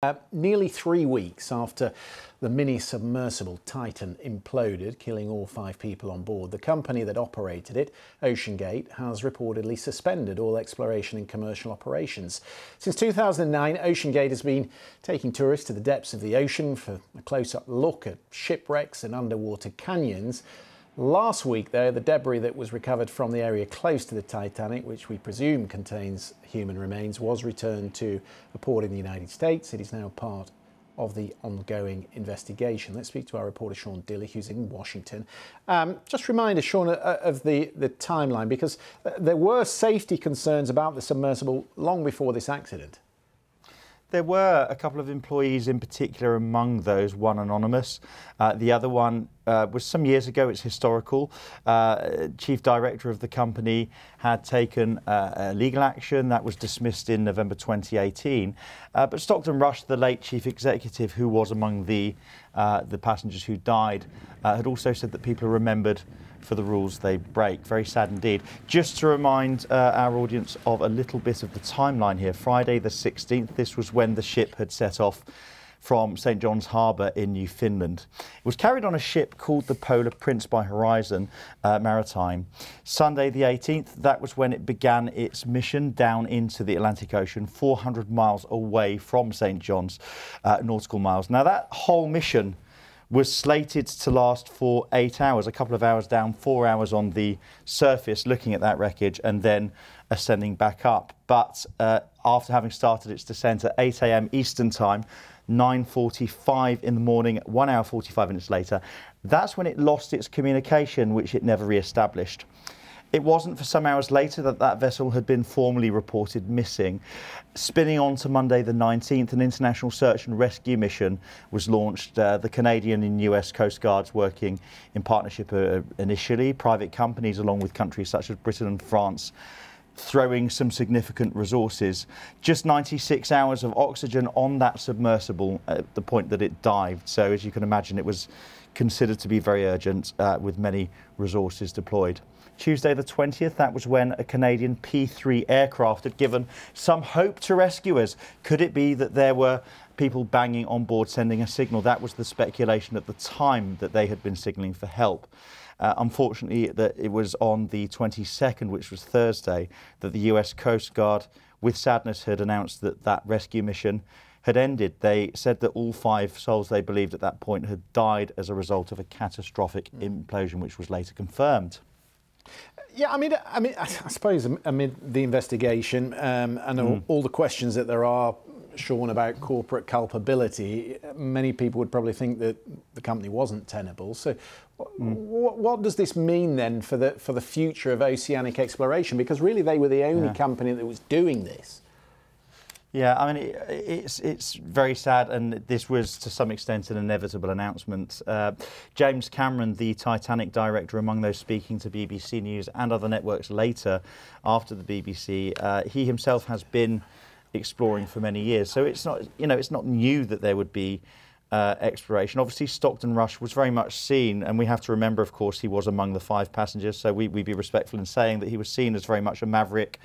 Uh, nearly three weeks after the mini submersible Titan imploded, killing all five people on board, the company that operated it, OceanGate, has reportedly suspended all exploration and commercial operations. Since 2009, OceanGate has been taking tourists to the depths of the ocean for a close up look at shipwrecks and underwater canyons. Last week, though, the debris that was recovered from the area close to the Titanic, which we presume contains human remains, was returned to a port in the United States. It is now part of the ongoing investigation. Let's speak to our reporter Sean Dilley, who's in Washington. Um, just remind us, Sean, uh, of the, the timeline, because uh, there were safety concerns about the submersible long before this accident. There were a couple of employees in particular among those, one anonymous. Uh, the other one uh, was some years ago, it's historical. Uh, chief director of the company had taken uh, legal action that was dismissed in November 2018. Uh, but Stockton Rush, the late chief executive who was among the, uh, the passengers who died, had also said that people are remembered for the rules they break. Very sad indeed. Just to remind uh, our audience of a little bit of the timeline here. Friday the 16th, this was when the ship had set off from St John's Harbour in Newfoundland. It was carried on a ship called the Polar Prince by Horizon uh, Maritime. Sunday the 18th, that was when it began its mission down into the Atlantic Ocean, 400 miles away from St John's uh, nautical miles. Now that whole mission was slated to last for eight hours, a couple of hours down, four hours on the surface looking at that wreckage and then ascending back up. But uh, after having started its descent at 8 a.m. Eastern Time, 9.45 in the morning, one hour 45 minutes later, that's when it lost its communication, which it never re-established. It wasn't for some hours later that that vessel had been formally reported missing. Spinning on to Monday the 19th, an international search and rescue mission was launched. Uh, the Canadian and US Coast Guards working in partnership uh, initially, private companies along with countries such as Britain and France throwing some significant resources. Just 96 hours of oxygen on that submersible at the point that it dived. So as you can imagine, it was considered to be very urgent uh, with many resources deployed. Tuesday the 20th, that was when a Canadian P-3 aircraft had given some hope to rescuers. Could it be that there were people banging on board sending a signal? That was the speculation at the time that they had been signalling for help. Uh, unfortunately, that it was on the 22nd, which was Thursday, that the US Coast Guard, with sadness, had announced that that rescue mission had ended. They said that all five souls they believed at that point had died as a result of a catastrophic mm. implosion, which was later confirmed. Yeah, I mean, I mean, I suppose amid the investigation um, and mm. all, all, the questions that there are, Sean, about corporate culpability, many people would probably think that the company wasn't tenable. So, mm. what, what, does this mean then for the for the future of oceanic exploration? Because really, they were the only yeah. company that was doing this. Yeah, I mean, it, it's it's very sad, and this was to some extent an inevitable announcement. Uh, James Cameron, the Titanic director, among those speaking to BBC News and other networks later after the BBC, uh, he himself has been exploring for many years. So it's not, you know, it's not new that there would be uh, exploration. Obviously, Stockton Rush was very much seen, and we have to remember, of course, he was among the five passengers. So we, would be respectful in saying that he was seen as very much a maverick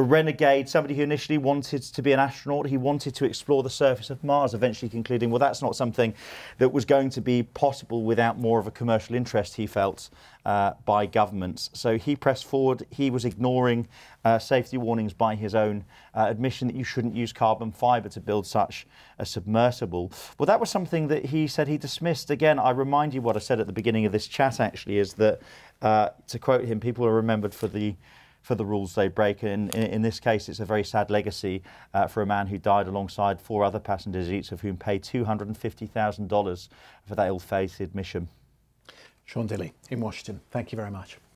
a renegade, somebody who initially wanted to be an astronaut. He wanted to explore the surface of Mars, eventually concluding, well, that's not something that was going to be possible without more of a commercial interest, he felt, uh, by governments. So he pressed forward. He was ignoring uh, safety warnings by his own uh, admission that you shouldn't use carbon fibre to build such a submersible. Well, that was something that he said he dismissed. Again, I remind you what I said at the beginning of this chat, actually, is that, uh, to quote him, people are remembered for the for the rules they break. And in, in this case, it's a very sad legacy uh, for a man who died alongside four other passengers, each of whom paid $250,000 for that ill-fated mission. Sean Dilley in Washington, thank you very much.